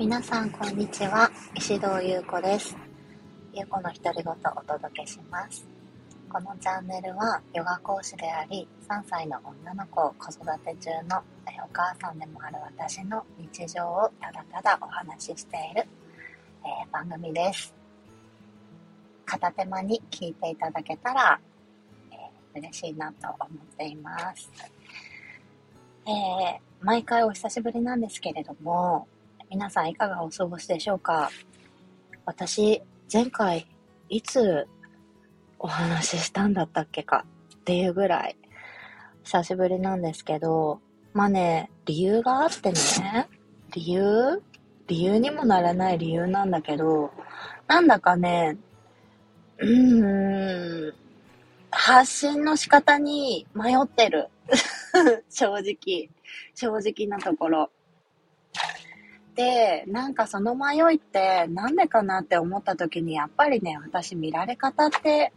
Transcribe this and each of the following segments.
皆さんこんにちは。石堂優子です。優子の独り言をお届けします。このチャンネルはヨガ講師であり3歳の女の子を子育て中のお母さんでもある私の日常をただただお話ししている、えー、番組です。片手間に聞いていただけたら、えー、嬉しいなと思っています。えー、毎回お久しぶりなんですけれども、皆さんいかがお過ごしでしょうか？私、前回、いつお話ししたんだったっけか？っていうぐらい、久しぶりなんですけど、まあね、理由があってね、理由？理由にもならない理由なんだけど、なんだかね、うーん、発信の仕方に迷ってる。正直。正直なところ。で、なんかその迷いってなんでかなって思った時にやっぱりね、私見られ方って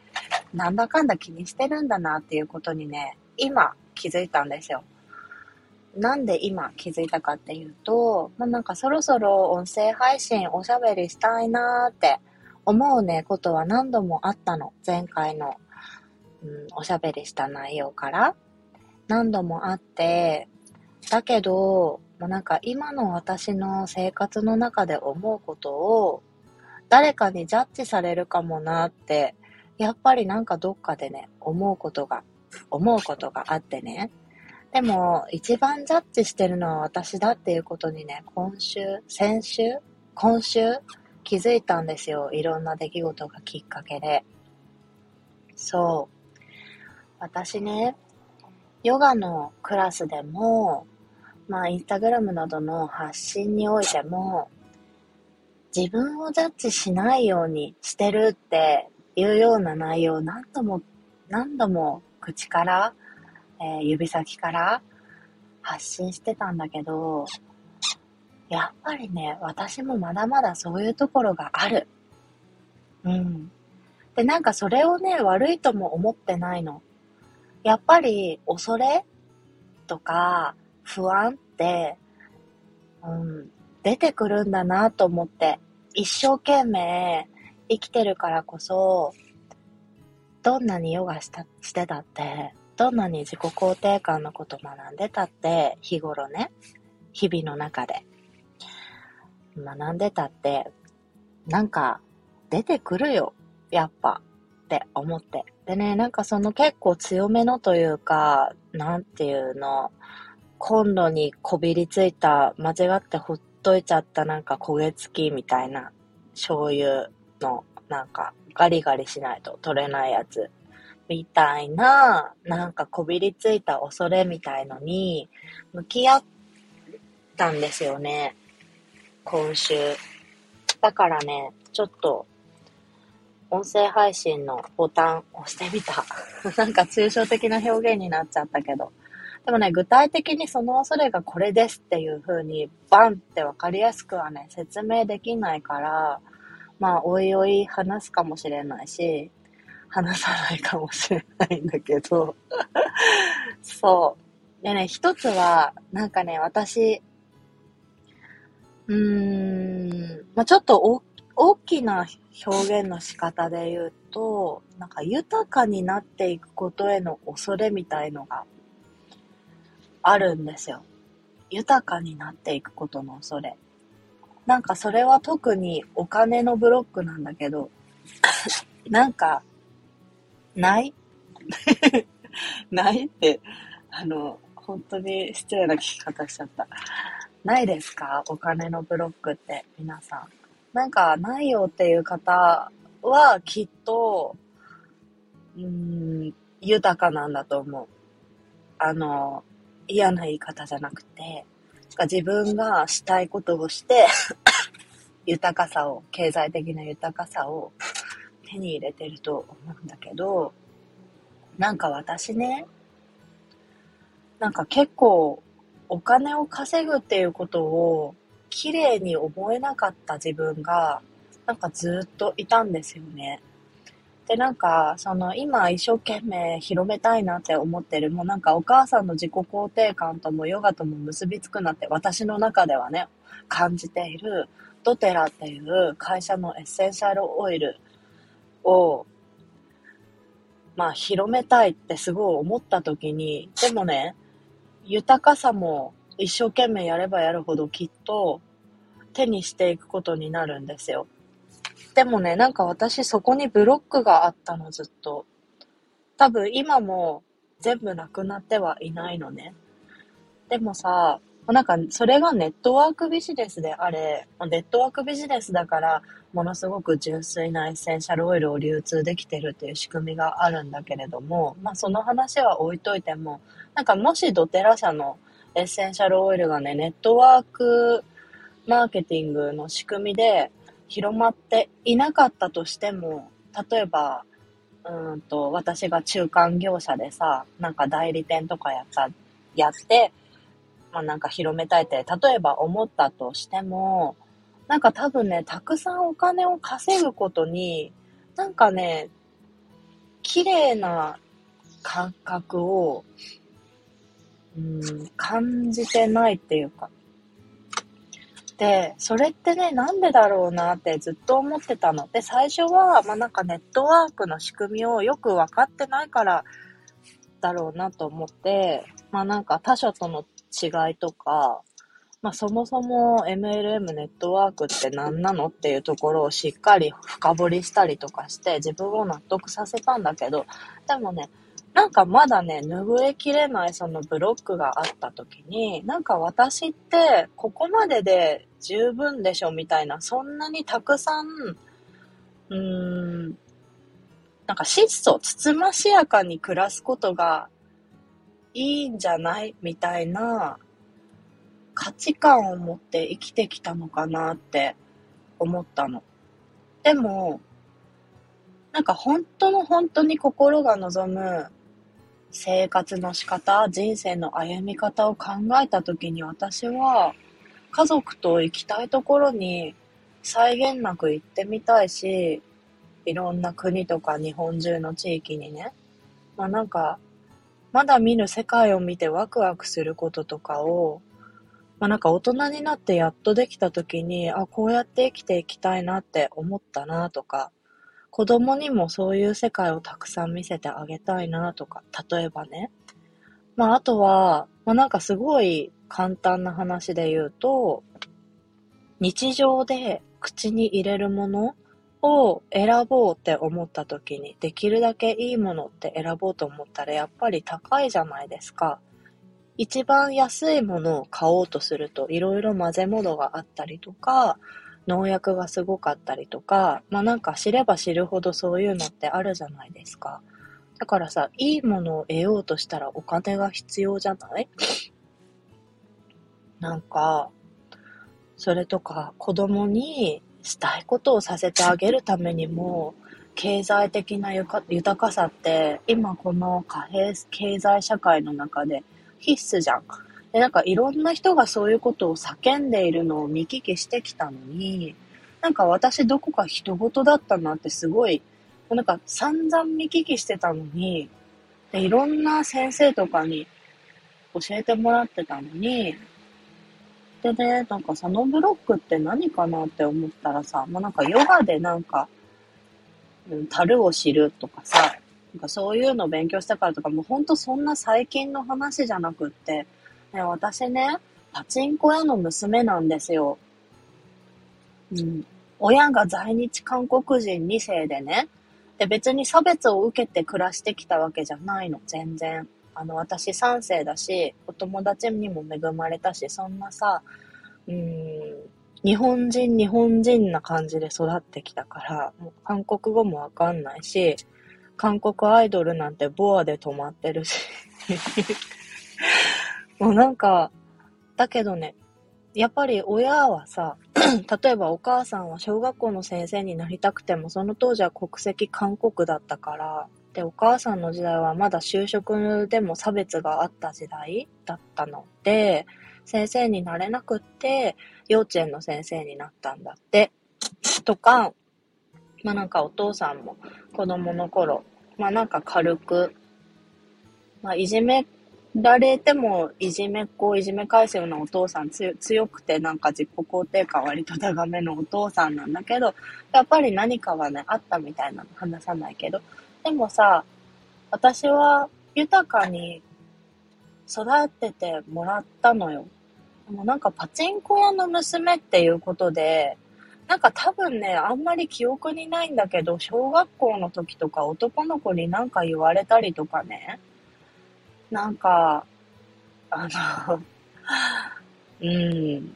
なんだかんだ気にしてるんだなっていうことにね、今気づいたんですよ。なんで今気づいたかっていうと、まあ、なんかそろそろ音声配信おしゃべりしたいなって思うね、ことは何度もあったの。前回の、うん、おしゃべりした内容から何度もあって、だけど、もうなんか今の私の生活の中で思うことを誰かにジャッジされるかもなって、やっぱりなんかどっかでね、思うことが、思うことがあってね。でも、一番ジャッジしてるのは私だっていうことにね、今週、先週、今週、気づいたんですよ。いろんな出来事がきっかけで。そう。私ね、ヨガのクラスでも、まあ、インスタグラムなどの発信においても、自分をジャッジしないようにしてるっていうような内容を何度も何度も口から、えー、指先から発信してたんだけど、やっぱりね、私もまだまだそういうところがある。うん。で、なんかそれをね、悪いとも思ってないの。やっぱり恐れとか、不安って、うん、出てくるんだなと思って、一生懸命生きてるからこそ、どんなにヨガしたしてたって、どんなに自己肯定感のこと学んでたって、日頃ね、日々の中で、学んでたって、なんか出てくるよ、やっぱ、って思って。でね、なんかその結構強めのというか、なんていうの、コンロにこびりついた、間違ってほっといちゃったなんか焦げ付きみたいな醤油のなんかガリガリしないと取れないやつみたいな、なんかこびりついた恐れみたいのに向き合ったんですよね。今週。だからね、ちょっと音声配信のボタン押してみた。なんか抽象的な表現になっちゃったけど。でもね、具体的にその恐れがこれですっていう風にバンってわかりやすくはね、説明できないから、まあ、おいおい話すかもしれないし、話さないかもしれないんだけど、そう。でね、一つは、なんかね、私、うーん、まあ、ちょっと大きな表現の仕方で言うと、なんか豊かになっていくことへの恐れみたいのがあるんですよ。豊かになっていくことの恐れ。なんかそれは特にお金のブロックなんだけど、なんか、ない？ないって、あの、本当に失礼な聞き方しちゃった。ないですか？お金のブロックって皆さん。なんかないよっていう方はきっと、うん、豊かなんだと思う。あの、嫌な言い方じゃなくて、か自分がしたいことをして 豊かさを、経済的な豊かさを手に入れてると思うんだけど、なんか私ね、なんか結構お金を稼ぐっていうことを綺麗に思えなかった自分が、なんかずっといたんですよね。で、なんか、その、今一生懸命広めたいなって思ってる、もうなんかお母さんの自己肯定感ともヨガとも結びつくなって、私の中ではね、感じている、ドテラっていう会社のエッセンシャルオイルを、まあ、広めたいってすごい思った時に、でもね、豊かさも一生懸命やればやるほどきっと手にしていくことになるんですよ。でもね、なんか私そこにブロックがあったのずっと。多分今も全部なくなってはいないのね。でもさ、なんかそれがネットワークビジネスであれ、ネットワークビジネスだからものすごく純粋なエッセンシャルオイルを流通できてるっていう仕組みがあるんだけれども、まあその話は置いといても、なんかもしドテラ社のエッセンシャルオイルがね、ネットワークマーケティングの仕組みで広まっていなかったとしても、例えば、うんと、私が中間業者でさ、なんか代理店とかやった、やって、まあなんか広めたいって、例えば思ったとしても、なんか多分ね、たくさんお金を稼ぐことに、なんかね、綺麗な感覚を、うん、感じてないっていうか、で、それってね、なんでだろうなってずっと思ってたの。で、最初は、まあなんかネットワークの仕組みをよく分かってないからだろうなと思って、まあなんか他社との違いとか、まあそもそも MLM ネットワークって何なのっていうところをしっかり深掘りしたりとかして自分を納得させたんだけど、でもね、なんかまだね、拭えきれないそのブロックがあった時に、なんか私ってここまでで十分でしょみたいな、そんなにたくさん、うん、なんか質素、つつましやかに暮らすことがいいんじゃないみたいな価値観を持って生きてきたのかなって思ったの。でも、なんか本当の本当に心が望む生活の仕方、人生の歩み方を考えた時に私は家族と行きたいところに際限なく行ってみたいし、いろんな国とか日本中の地域にね、まあなんか、まだ見ぬ世界を見てワクワクすることとかを、まあなんか大人になってやっとできた時に、あ、こうやって生きていきたいなって思ったなとか、子供にもそういう世界をたくさん見せてあげたいなとか、例えばね。まあ、あとは、まあ、なんかすごい簡単な話で言うと、日常で口に入れるものを選ぼうって思った時に、できるだけいいものって選ぼうと思ったらやっぱり高いじゃないですか。一番安いものを買おうとするといろいろ混ぜ物があったりとか、農薬がすごかったりとか、まあなんか知れば知るほどそういうのってあるじゃないですか。だからさ、いいものを得ようとしたらお金が必要じゃない？なんか、それとか子供にしたいことをさせてあげるためにも、経済的な豊かさって今この貨幣経済社会の中で必須じゃん。で、なんかいろんな人がそういうことを叫んでいるのを見聞きしてきたのに、なんか私どこか人事だったなってすごい、なんか散々見聞きしてたのに、でいろんな先生とかに教えてもらってたのに、でね、なんかそのブロックって何かなって思ったらさ、まあ、なんかヨガでなんか、樽を知るとかさ、なんかそういうの勉強したからとか、もうほんとそんな最近の話じゃなくって、ね、私ね、パチンコ屋の娘なんですよ。うん。親が在日韓国人2世でね。で、別に差別を受けて暮らしてきたわけじゃないの、全然。あの、私3世だし、お友達にも恵まれたし、そんなさ、うん、日本人、日本人な感じで育ってきたから、韓国語もわかんないし、韓国アイドルなんてボアで止まってるし。もうなんか、だけどね、やっぱり親はさ、例えばお母さんは小学校の先生になりたくても、その当時は国籍韓国だったから、で、お母さんの時代はまだ就職でも差別があった時代だったので、先生になれなくって、幼稚園の先生になったんだって。とか、まあなんかお父さんも子供の頃、まあなんか軽く、まあいじめられてもいじめっ子をいじめ返すようなお父さん強くてなんか自己肯定感割と高めのお父さんなんだけど、やっぱり何かはね、あったみたいなの話さないけど、でもさ、私は豊かに育ててもらったのよ。でもなんかパチンコ屋の娘っていうことで、なんか多分ね、あんまり記憶にないんだけど、小学校の時とか男の子になんか言われたりとかね、なんか、あの うん、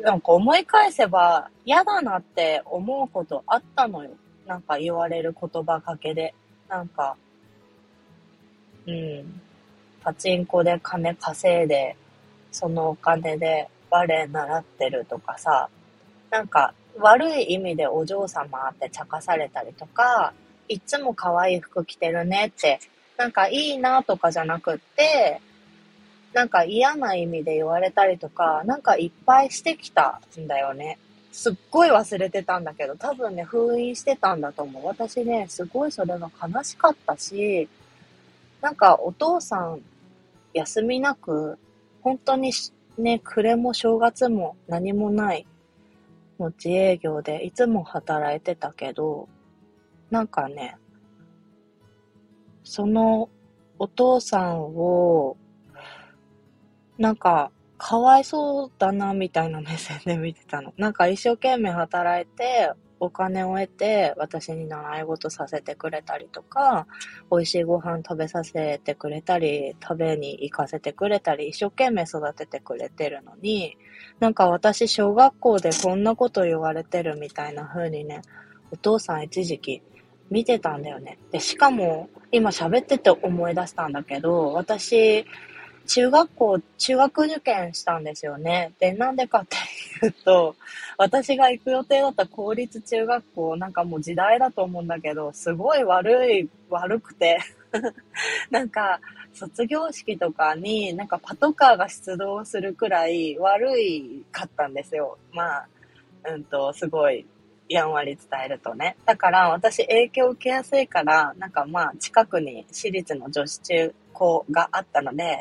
なんか思い返せば嫌だなって思うことあったのよ。なんか言われる言葉かけで。なんか、うん、パチンコで金稼いで、そのお金でバレエ習ってるとかさ、なんか悪い意味でお嬢様って茶化されたりとか、いつも可愛い服着てるねって、なんかいいなとかじゃなくって、なんか嫌な意味で言われたりとか、なんかいっぱいしてきたんだよね。すっごい忘れてたんだけど、多分ね、封印してたんだと思う。私ね、すごいそれが悲しかったし、なんかお父さん、休みなく、本当にね、暮れも正月も何もないもう自営業でいつも働いてたけど、なんかね、そのお父さんを、なんか、かわいそうだな、みたいな目線で見てたの。なんか一生懸命働いて、お金を得て、私に習い事させてくれたりとか、美味しいご飯食べさせてくれたり、食べに行かせてくれたり、一生懸命育ててくれてるのに、なんか私小学校でこんなこと言われてるみたいな風にね、お父さん一時期見てたんだよね。で、しかも今喋ってて思い出したんだけど、私、中学校、中学受験したんですよね。で、なんでかっていうと、私が行く予定だった公立中学校、なんかもう時代だと思うんだけど、すごい悪い、悪くて なんか、卒業式とかになんかパトカーが出動するくらい悪いかったんですよ。まあ、うんと、すごい、やんわり伝えるとね。だから私影響受けやすいから、なんかまあ近くに私立の女子中高があったので、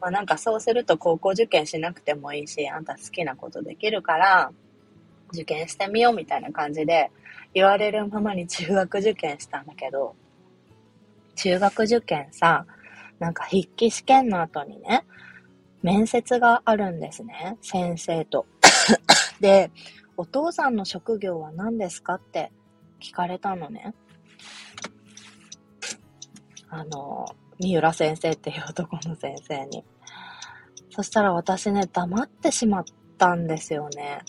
まあなんかそうすると高校受験しなくてもいいし、あんた好きなことできるから、受験してみようみたいな感じで言われるままに中学受験したんだけど、中学受験さ、なんか筆記試験の後にね、面接があるんですね、先生と。で、お父さんの職業は何ですかって聞かれたのね。あの、三浦先生っていう男の先生に。そしたら私ね、黙ってしまったんですよね。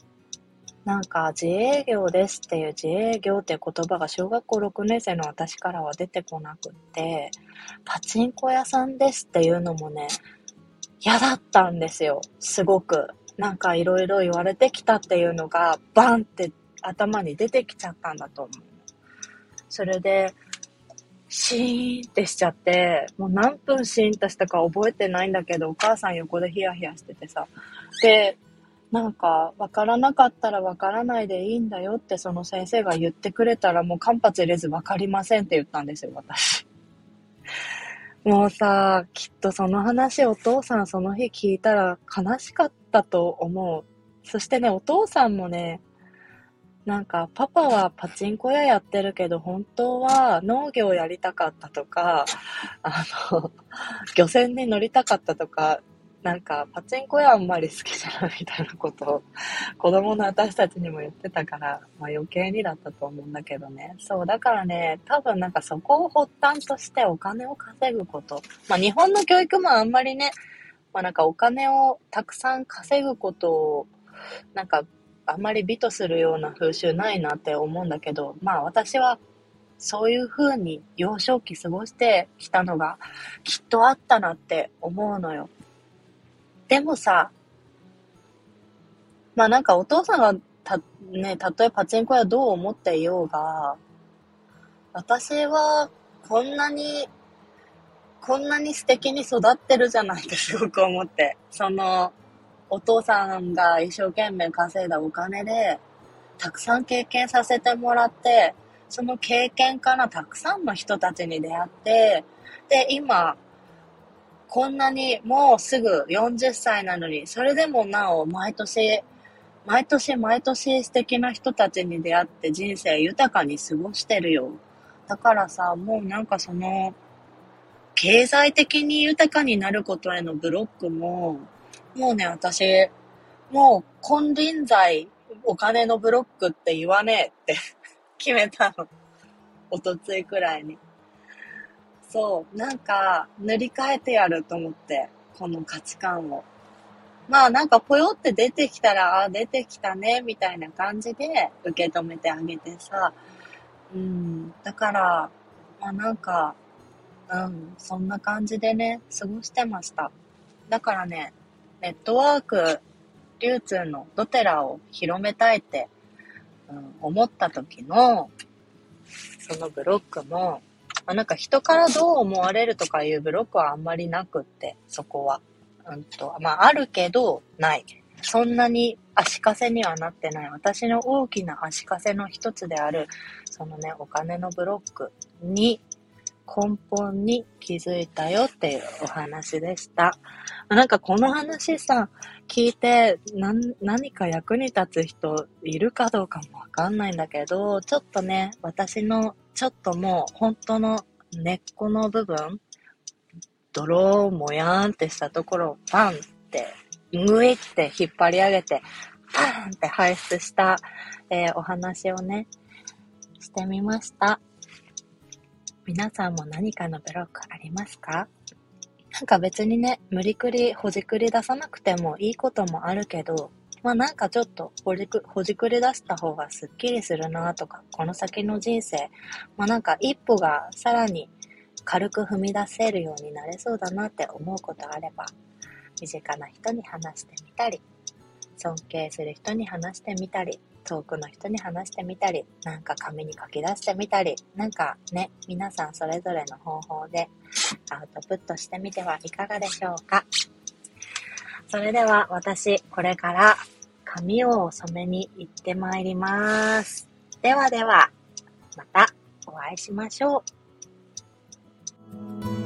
なんか、自営業ですっていう自営業って言葉が小学校6年生の私からは出てこなくって、パチンコ屋さんですっていうのもね、嫌だったんですよ。すごく。なんかいろいろ言われてきたっていうのが、バンって頭に出てきちゃったんだと思う。それで、シーンってしちゃって、もう何分シーンとしたか覚えてないんだけど、お母さん横でヒヤヒヤしててさ。で、なんか、わからなかったらわからないでいいんだよってその先生が言ってくれたらもう間髪入れずわかりませんって言ったんですよ、私。もうさ、きっとその話お父さんその日聞いたら悲しかったと思う。そしてね、お父さんもね、なんか、パパはパチンコ屋やってるけど、本当は農業やりたかったとか、あの、漁船に乗りたかったとか、なんか、パチンコ屋あんまり好きじゃないみたいなことを、子供の私たちにも言ってたから、まあ余計にだったと思うんだけどね。そう、だからね、多分なんかそこを発端としてお金を稼ぐこと。まあ日本の教育もあんまりね、まあなんかお金をたくさん稼ぐことを、なんかあんまり美とするような風習ないなって思うんだけど、まあ私はそういう風に幼少期過ごしてきたのがきっとあったなって思うのよ。でもさ、まあなんかお父さんがた、ね、たとえパチンコ屋どう思っていようが、私はこんなに、こんなに素敵に育ってるじゃないってすごく思って。その、お父さんが一生懸命稼いだお金で、たくさん経験させてもらって、その経験からたくさんの人たちに出会って、で、今、こんなにもうすぐ40歳なのに、それでもなお毎年、毎年毎年素敵な人たちに出会って人生豊かに過ごしてるよ。だからさ、もうなんかその、経済的に豊かになることへのブロックも、もうね、私、もう金輪際お金のブロックって言わねえって 決めたの。おとついくらいに。そう、なんか塗り替えてやると思って、この価値観を。まあなんかぽよって出てきたら、あ、出てきたね、みたいな感じで受け止めてあげてさ。うん、だから、まあなんか、うん、そんな感じでね、過ごしてました。だからね、ネットワーク流通のドテラを広めたいって、うん、思った時の、そのブロックも、あ、なんか人からどう思われるとかいうブロックはあんまりなくって、そこは。うんと、まああるけど、ない。そんなに足かせにはなってない。私の大きな足かせの一つである、そのね、お金のブロックに根本に気づいたよっていうお話でした。なんかこの話さ、聞いて何か役に立つ人いるかどうかもわかんないんだけど、ちょっとね、私のちょっともう本当の根っこの部分、泥もやーんってしたところをパンって、ぐいって引っ張り上げて、パーンって排出した、えー、お話をね、してみました。皆さんも何かのブロックありますか？なんか別にね、無理くりほじくり出さなくてもいいこともあるけど、まあなんかちょっとほじくほじくり出した方がすっきりするなとか、この先の人生、まあなんか一歩がさらに軽く踏み出せるようになれそうだなって思うことあれば、身近な人に話してみたり、尊敬する人に話してみたり、遠くの人に話してみたり、なんか紙に書き出してみたり、なんかね、皆さんそれぞれの方法でアウトプットしてみてはいかがでしょうか。それでは私、これから髪を染めに行ってまいります。ではでは、またお会いしましょう。